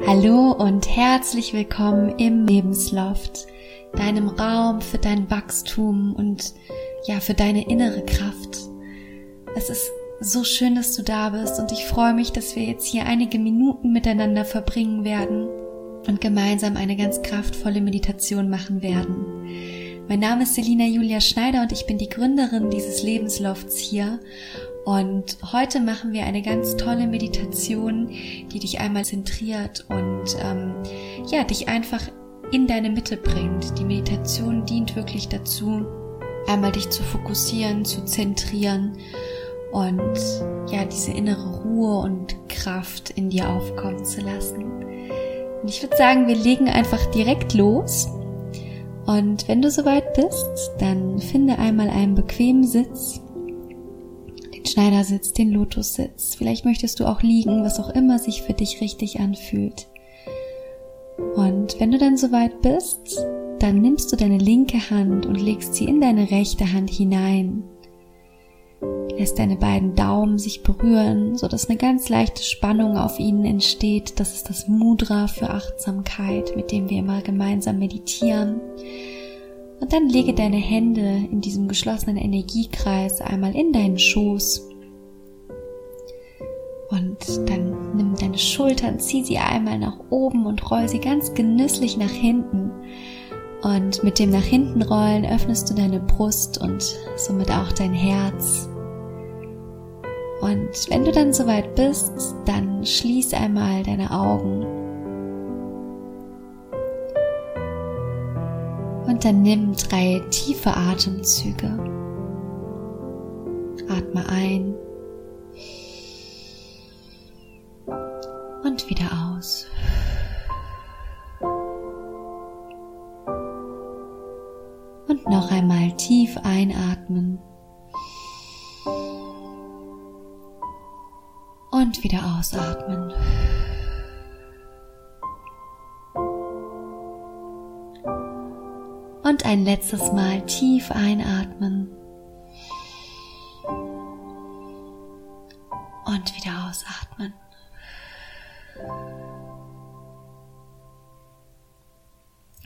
Hallo und herzlich willkommen im Lebensloft, deinem Raum für dein Wachstum und ja, für deine innere Kraft. Es ist so schön, dass du da bist und ich freue mich, dass wir jetzt hier einige Minuten miteinander verbringen werden und gemeinsam eine ganz kraftvolle Meditation machen werden. Mein Name ist Selina Julia Schneider und ich bin die Gründerin dieses Lebenslofts hier und heute machen wir eine ganz tolle Meditation, die dich einmal zentriert und ähm, ja, dich einfach in deine Mitte bringt. Die Meditation dient wirklich dazu, einmal dich zu fokussieren, zu zentrieren und ja, diese innere Ruhe und Kraft in dir aufkommen zu lassen. Und ich würde sagen, wir legen einfach direkt los. Und wenn du soweit bist, dann finde einmal einen bequemen Sitz Schneidersitz, den Lotussitz. Vielleicht möchtest du auch liegen, was auch immer sich für dich richtig anfühlt. Und wenn du dann soweit bist, dann nimmst du deine linke Hand und legst sie in deine rechte Hand hinein. Lässt deine beiden Daumen sich berühren, so dass eine ganz leichte Spannung auf ihnen entsteht. Das ist das Mudra für Achtsamkeit, mit dem wir immer gemeinsam meditieren. Und dann lege deine Hände in diesem geschlossenen Energiekreis einmal in deinen Schoß. Und dann nimm deine Schultern, zieh sie einmal nach oben und roll sie ganz genüsslich nach hinten. Und mit dem nach hinten rollen öffnest du deine Brust und somit auch dein Herz. Und wenn du dann soweit bist, dann schließ einmal deine Augen Und dann nimm drei tiefe Atemzüge. Atme ein und wieder aus. Und noch einmal tief einatmen. Und wieder ausatmen. Ein letztes Mal tief einatmen. Und wieder ausatmen.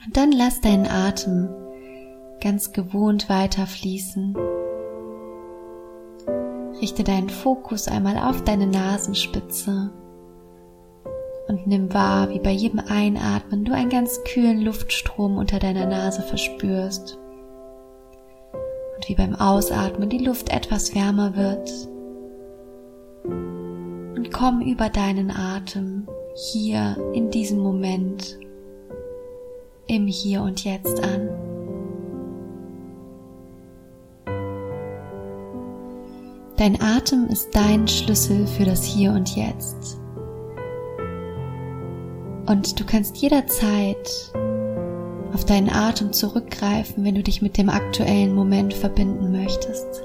Und dann lass deinen Atem ganz gewohnt weiterfließen. Richte deinen Fokus einmal auf deine Nasenspitze und nimm wahr, wie bei jedem Einatmen du einen ganz kühlen Luftstrom unter deiner Nase verspürst und wie beim Ausatmen die Luft etwas wärmer wird. Und komm über deinen Atem hier in diesem Moment im Hier und Jetzt an. Dein Atem ist dein Schlüssel für das Hier und Jetzt. Und du kannst jederzeit auf deinen Atem zurückgreifen, wenn du dich mit dem aktuellen Moment verbinden möchtest.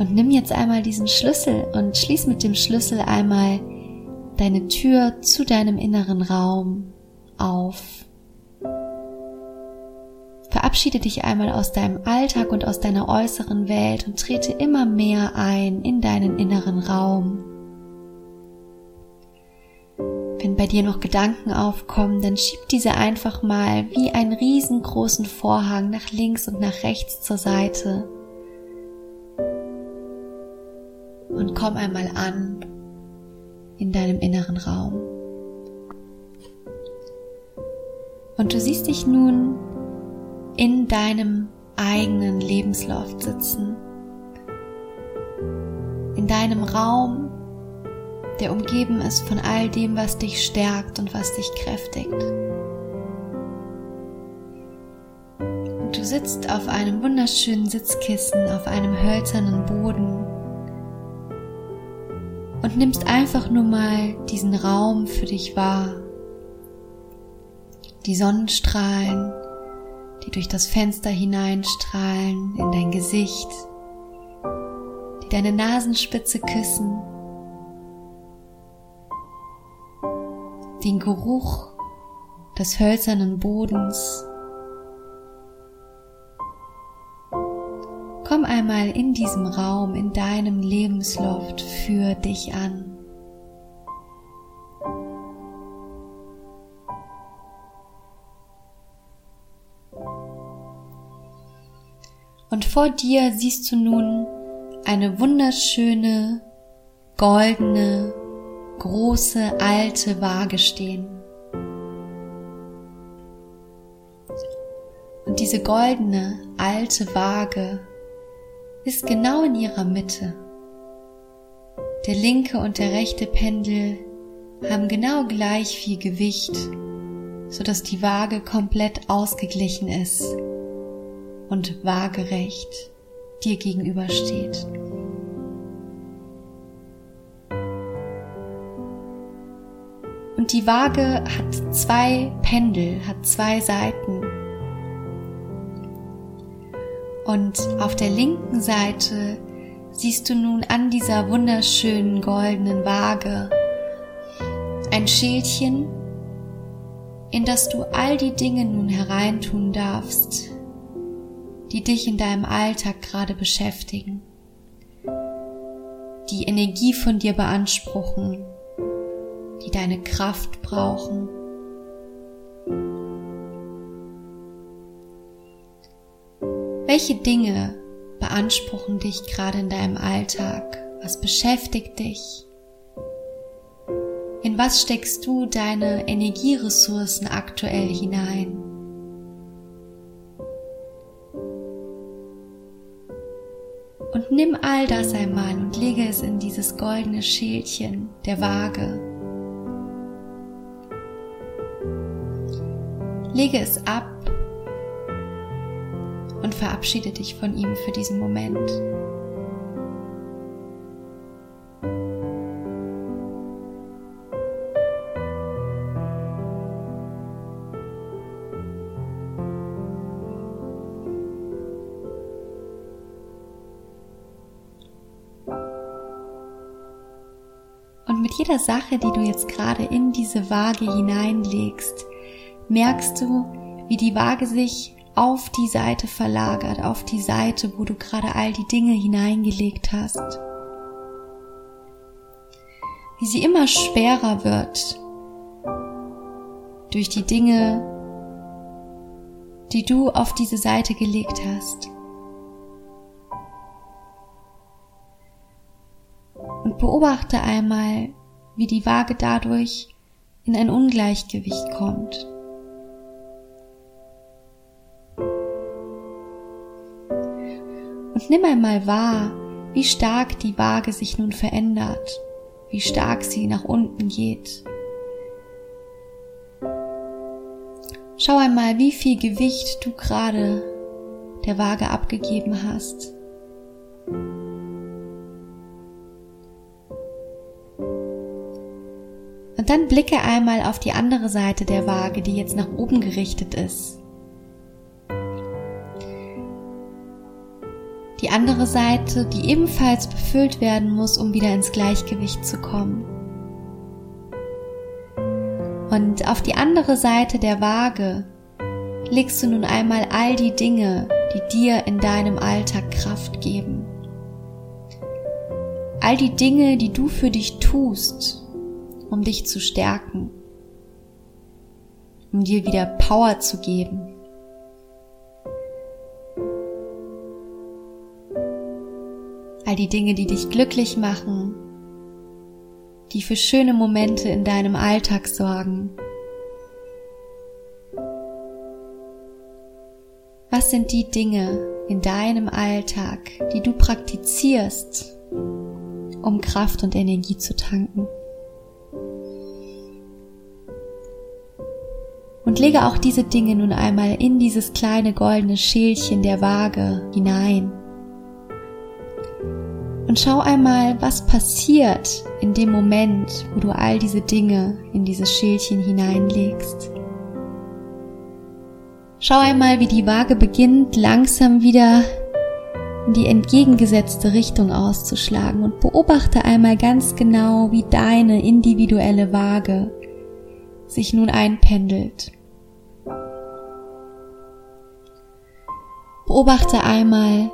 Und nimm jetzt einmal diesen Schlüssel und schließ mit dem Schlüssel einmal deine Tür zu deinem inneren Raum auf. Verabschiede dich einmal aus deinem Alltag und aus deiner äußeren Welt und trete immer mehr ein in deinen inneren Raum. Wenn bei dir noch Gedanken aufkommen, dann schieb diese einfach mal wie einen riesengroßen Vorhang nach links und nach rechts zur Seite. Und komm einmal an in deinem inneren Raum. Und du siehst dich nun in deinem eigenen Lebensloft sitzen. In deinem Raum, der umgeben ist von all dem, was dich stärkt und was dich kräftigt. Und du sitzt auf einem wunderschönen Sitzkissen, auf einem hölzernen Boden und nimmst einfach nur mal diesen Raum für dich wahr. Die Sonnenstrahlen, die durch das Fenster hineinstrahlen in dein Gesicht, die deine Nasenspitze küssen den Geruch des hölzernen Bodens. Komm einmal in diesem Raum, in deinem Lebensloft für dich an. Und vor dir siehst du nun eine wunderschöne, goldene große, alte Waage stehen. Und diese goldene, alte Waage ist genau in ihrer Mitte. Der linke und der rechte Pendel haben genau gleich viel Gewicht, so dass die Waage komplett ausgeglichen ist und waagerecht dir gegenübersteht. Und die Waage hat zwei Pendel, hat zwei Seiten. Und auf der linken Seite siehst du nun an dieser wunderschönen goldenen Waage ein Schildchen, in das du all die Dinge nun hereintun darfst, die dich in deinem Alltag gerade beschäftigen, die Energie von dir beanspruchen, die deine Kraft brauchen. Welche Dinge beanspruchen dich gerade in deinem Alltag? Was beschäftigt dich? In was steckst du deine Energieressourcen aktuell hinein? Und nimm all das einmal und lege es in dieses goldene Schälchen der Waage. Lege es ab und verabschiede dich von ihm für diesen Moment. Und mit jeder Sache, die du jetzt gerade in diese Waage hineinlegst, merkst du, wie die Waage sich auf die Seite verlagert, auf die Seite, wo du gerade all die Dinge hineingelegt hast. Wie sie immer schwerer wird durch die Dinge, die du auf diese Seite gelegt hast. Und beobachte einmal, wie die Waage dadurch in ein Ungleichgewicht kommt. Und nimm einmal wahr, wie stark die Waage sich nun verändert, wie stark sie nach unten geht. Schau einmal, wie viel Gewicht du gerade der Waage abgegeben hast. Und dann blicke einmal auf die andere Seite der Waage, die jetzt nach oben gerichtet ist. Die andere Seite, die ebenfalls befüllt werden muss, um wieder ins Gleichgewicht zu kommen. Und auf die andere Seite der Waage legst du nun einmal all die Dinge, die dir in deinem Alltag Kraft geben. All die Dinge, die du für dich tust, um dich zu stärken, um dir wieder Power zu geben. All die Dinge, die dich glücklich machen, die für schöne Momente in deinem Alltag sorgen. Was sind die Dinge in deinem Alltag, die du praktizierst, um Kraft und Energie zu tanken? Und lege auch diese Dinge nun einmal in dieses kleine goldene Schälchen der Waage hinein. Und schau einmal, was passiert in dem Moment, wo du all diese Dinge in dieses Schälchen hineinlegst. Schau einmal, wie die Waage beginnt langsam wieder in die entgegengesetzte Richtung auszuschlagen und beobachte einmal ganz genau, wie deine individuelle Waage sich nun einpendelt. Beobachte einmal,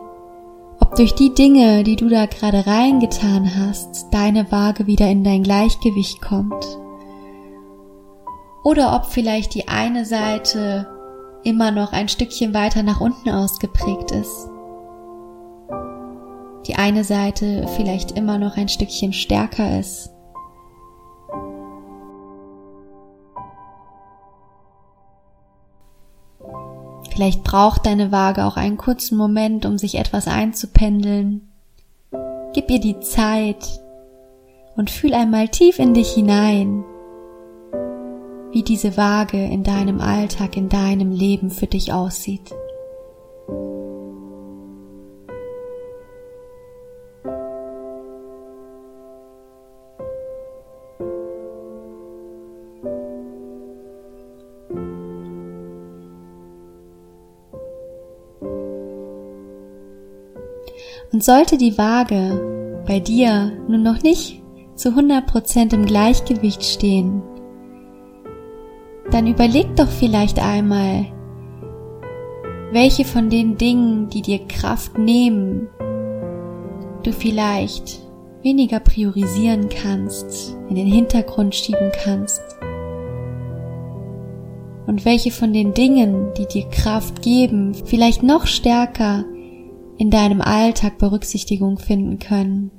ob durch die Dinge, die du da gerade reingetan hast, deine Waage wieder in dein Gleichgewicht kommt. Oder ob vielleicht die eine Seite immer noch ein Stückchen weiter nach unten ausgeprägt ist. die eine Seite vielleicht immer noch ein Stückchen stärker ist. Vielleicht braucht deine Waage auch einen kurzen Moment, um sich etwas einzupendeln. Gib ihr die Zeit und fühl einmal tief in dich hinein, wie diese Waage in deinem Alltag, in deinem Leben für dich aussieht. Sollte die Waage bei dir nun noch nicht zu 100% im Gleichgewicht stehen, dann überleg doch vielleicht einmal, welche von den Dingen, die dir Kraft nehmen, du vielleicht weniger priorisieren kannst, in den Hintergrund schieben kannst. Und welche von den Dingen, die dir Kraft geben, vielleicht noch stärker in deinem Alltag Berücksichtigung finden können.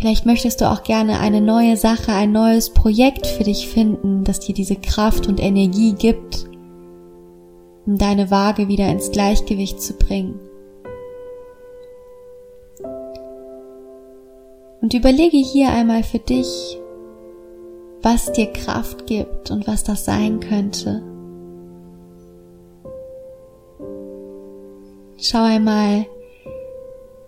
Vielleicht möchtest du auch gerne eine neue Sache, ein neues Projekt für dich finden, das dir diese Kraft und Energie gibt, um deine Waage wieder ins Gleichgewicht zu bringen. Und überlege hier einmal für dich, was dir Kraft gibt und was das sein könnte. Schau einmal,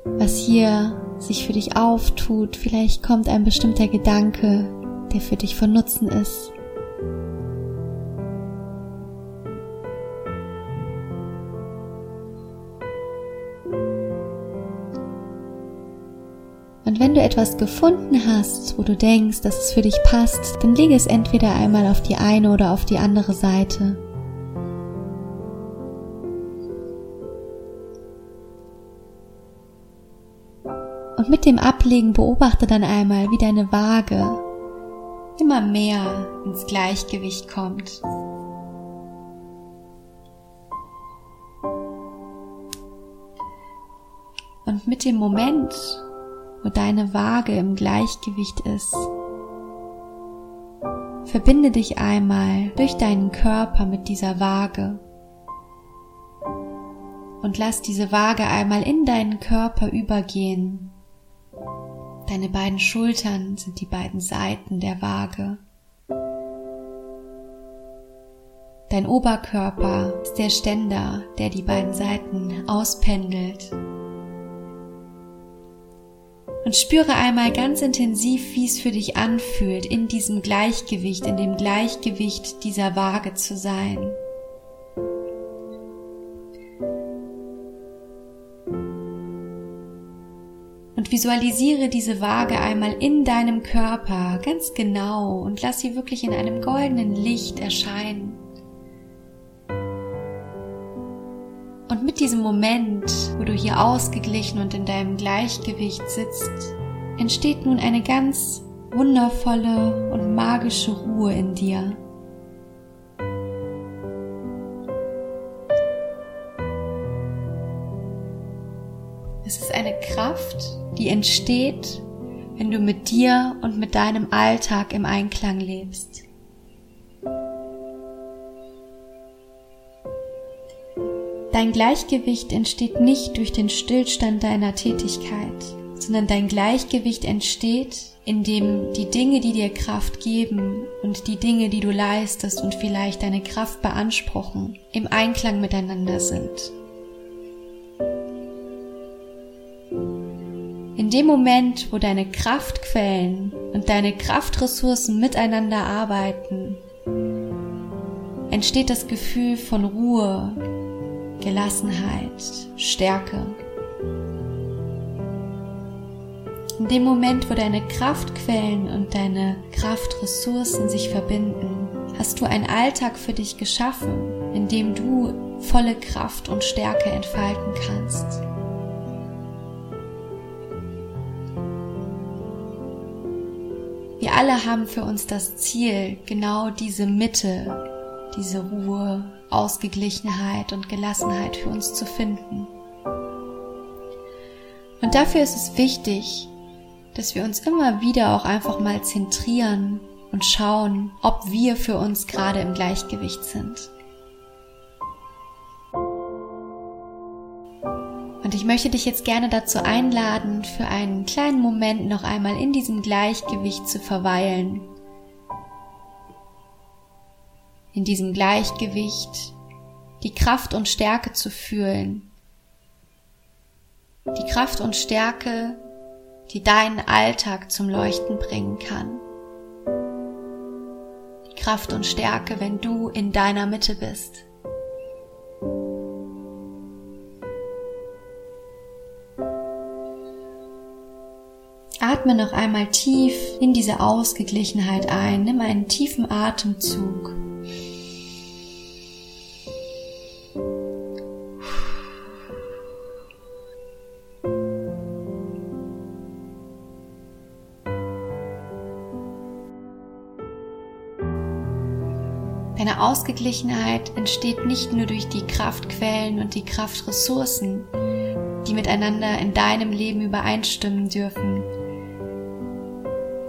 was hier sich für dich auftut. Vielleicht kommt ein bestimmter Gedanke, der für dich von Nutzen ist. Und wenn du etwas gefunden hast, wo du denkst, dass es für dich passt, dann lege es entweder einmal auf die eine oder auf die andere Seite. Und mit dem Ablegen beobachte dann einmal, wie deine Waage immer mehr ins Gleichgewicht kommt. Und mit dem Moment, wo deine Waage im Gleichgewicht ist, verbinde dich einmal durch deinen Körper mit dieser Waage und lass diese Waage einmal in deinen Körper übergehen Deine beiden Schultern sind die beiden Seiten der Waage. Dein Oberkörper ist der Ständer, der die beiden Seiten auspendelt. Und spüre einmal ganz intensiv, wie es für dich anfühlt, in diesem Gleichgewicht, in dem Gleichgewicht dieser Waage zu sein. Und visualisiere diese Waage einmal in deinem Körper ganz genau und lass sie wirklich in einem goldenen Licht erscheinen. Und mit diesem Moment, wo du hier ausgeglichen und in deinem Gleichgewicht sitzt, entsteht nun eine ganz wundervolle und magische Ruhe in dir. Die entsteht, wenn du mit dir und mit deinem Alltag im Einklang lebst. Dein Gleichgewicht entsteht nicht durch den Stillstand deiner Tätigkeit, sondern dein Gleichgewicht entsteht, indem die Dinge, die dir Kraft geben und die Dinge, die du leistest und vielleicht deine Kraft beanspruchen, im Einklang miteinander sind. Dem Moment, wo deine Kraftquellen und deine Kraftressourcen miteinander arbeiten, entsteht das Gefühl von Ruhe, Gelassenheit, Stärke. In dem Moment, wo deine Kraftquellen und deine Kraftressourcen sich verbinden, hast du einen Alltag für dich geschaffen, in dem du volle Kraft und Stärke entfalten kannst. Alle haben für uns das Ziel, genau diese Mitte, diese Ruhe, Ausgeglichenheit und Gelassenheit für uns zu finden. Und dafür ist es wichtig, dass wir uns immer wieder auch einfach mal zentrieren und schauen, ob wir für uns gerade im Gleichgewicht sind. Und ich möchte dich jetzt gerne dazu einladen, für einen kleinen Moment noch einmal in diesem Gleichgewicht zu verweilen. In diesem Gleichgewicht die Kraft und Stärke zu fühlen. Die Kraft und Stärke, die deinen Alltag zum Leuchten bringen kann. Die Kraft und Stärke, wenn du in deiner Mitte bist. Atme noch einmal tief in diese Ausgeglichenheit ein. Nimm einen tiefen Atemzug. Deine Ausgeglichenheit entsteht nicht nur durch die Kraftquellen und die Kraftressourcen, die miteinander in deinem Leben übereinstimmen dürfen.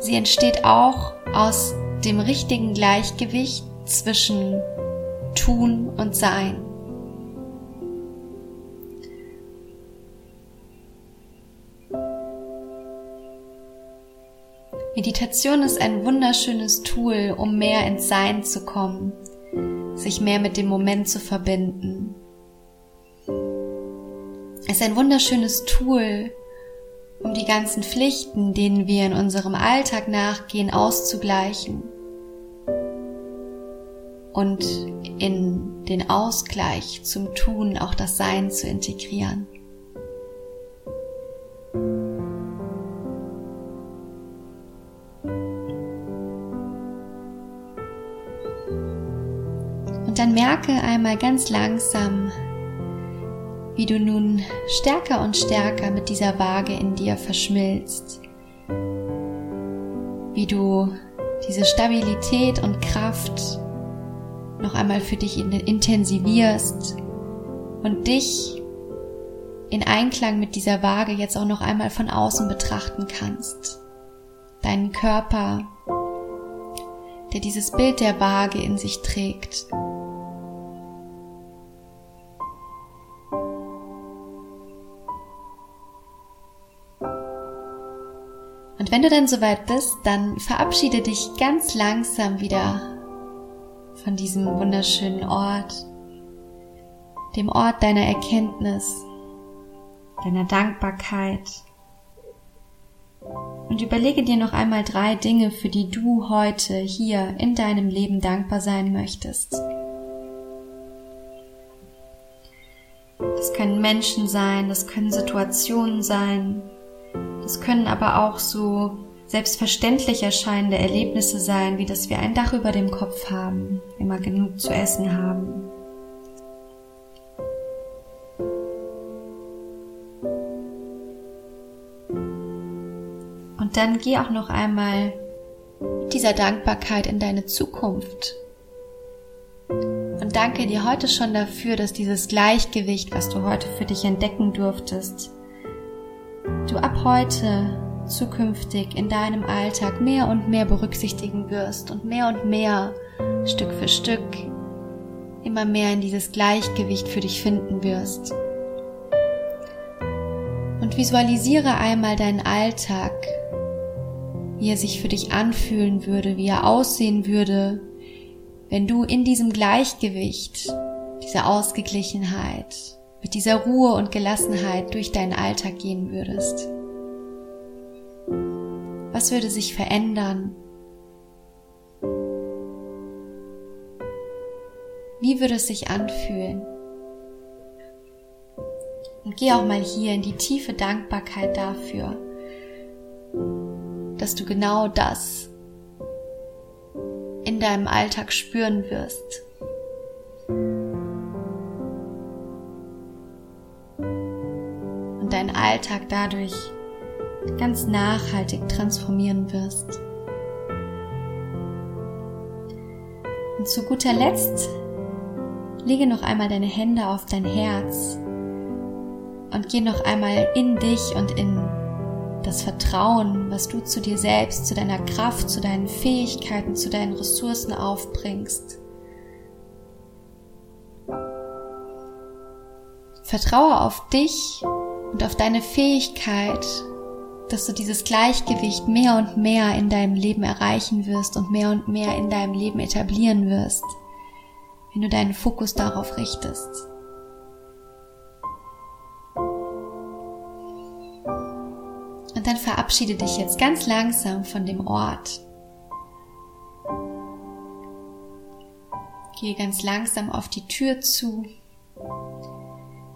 Sie entsteht auch aus dem richtigen Gleichgewicht zwischen Tun und Sein. Meditation ist ein wunderschönes Tool, um mehr ins Sein zu kommen, sich mehr mit dem Moment zu verbinden. Es ist ein wunderschönes Tool, um die ganzen Pflichten, denen wir in unserem Alltag nachgehen, auszugleichen und in den Ausgleich zum Tun auch das Sein zu integrieren. Und dann merke einmal ganz langsam, wie du nun stärker und stärker mit dieser Waage in dir verschmilzt, wie du diese Stabilität und Kraft noch einmal für dich intensivierst und dich in Einklang mit dieser Waage jetzt auch noch einmal von außen betrachten kannst. Deinen Körper, der dieses Bild der Waage in sich trägt. Wenn du dann soweit bist, dann verabschiede dich ganz langsam wieder von diesem wunderschönen Ort, dem Ort deiner Erkenntnis, deiner Dankbarkeit. Und überlege dir noch einmal drei Dinge, für die du heute hier in deinem Leben dankbar sein möchtest. Das können Menschen sein, das können Situationen sein, es können aber auch so selbstverständlich erscheinende Erlebnisse sein, wie dass wir ein Dach über dem Kopf haben, immer genug zu essen haben. Und dann geh auch noch einmal mit dieser Dankbarkeit in deine Zukunft. Und danke dir heute schon dafür, dass dieses Gleichgewicht, was du heute für dich entdecken durftest, du ab heute zukünftig in deinem Alltag mehr und mehr berücksichtigen wirst und mehr und mehr Stück für Stück immer mehr in dieses Gleichgewicht für dich finden wirst. Und visualisiere einmal deinen Alltag, wie er sich für dich anfühlen würde, wie er aussehen würde, wenn du in diesem Gleichgewicht, dieser Ausgeglichenheit, mit dieser Ruhe und Gelassenheit durch deinen Alltag gehen würdest? Was würde sich verändern? Wie würde es sich anfühlen? Und geh auch mal hier in die tiefe Dankbarkeit dafür, dass du genau das in deinem Alltag spüren wirst. Alltag dadurch ganz nachhaltig transformieren wirst. Und zu guter Letzt lege noch einmal deine Hände auf dein Herz Und geh noch einmal in dich und in das Vertrauen, was du zu dir selbst, zu deiner Kraft, zu deinen Fähigkeiten, zu deinen Ressourcen aufbringst. Vertraue auf dich und auf deine Fähigkeit, dass du dieses Gleichgewicht mehr und mehr in deinem Leben erreichen wirst und mehr und mehr in deinem Leben etablieren wirst, wenn du deinen Fokus darauf richtest. Und dann verabschiede dich jetzt ganz langsam von dem Ort. Gehe ganz langsam auf die Tür zu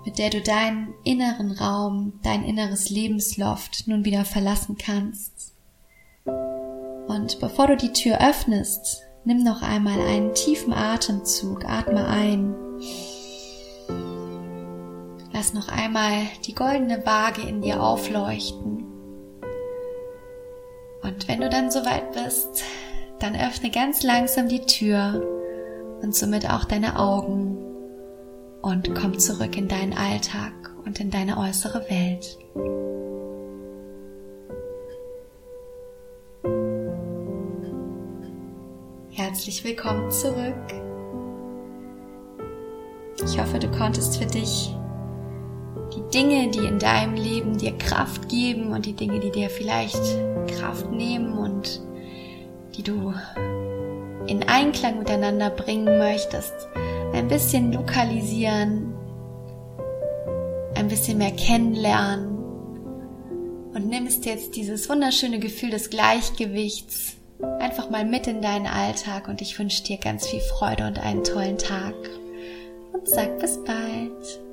mit der du deinen inneren Raum, dein inneres Lebensloft nun wieder verlassen kannst. Und bevor du die Tür öffnest, nimm noch einmal einen tiefen Atemzug, atme ein. Lass noch einmal die goldene Waage in dir aufleuchten. Und wenn du dann soweit bist, dann öffne ganz langsam die Tür und somit auch deine Augen und komm zurück in deinen Alltag und in deine äußere Welt. Herzlich willkommen zurück. Ich hoffe, du konntest für dich die Dinge, die in deinem Leben dir Kraft geben und die Dinge, die dir vielleicht Kraft nehmen und die du in Einklang miteinander bringen möchtest, ein bisschen lokalisieren, ein bisschen mehr kennenlernen. Und nimmst jetzt dieses wunderschöne Gefühl des Gleichgewichts einfach mal mit in deinen Alltag. Und ich wünsche dir ganz viel Freude und einen tollen Tag. Und sag bis bald.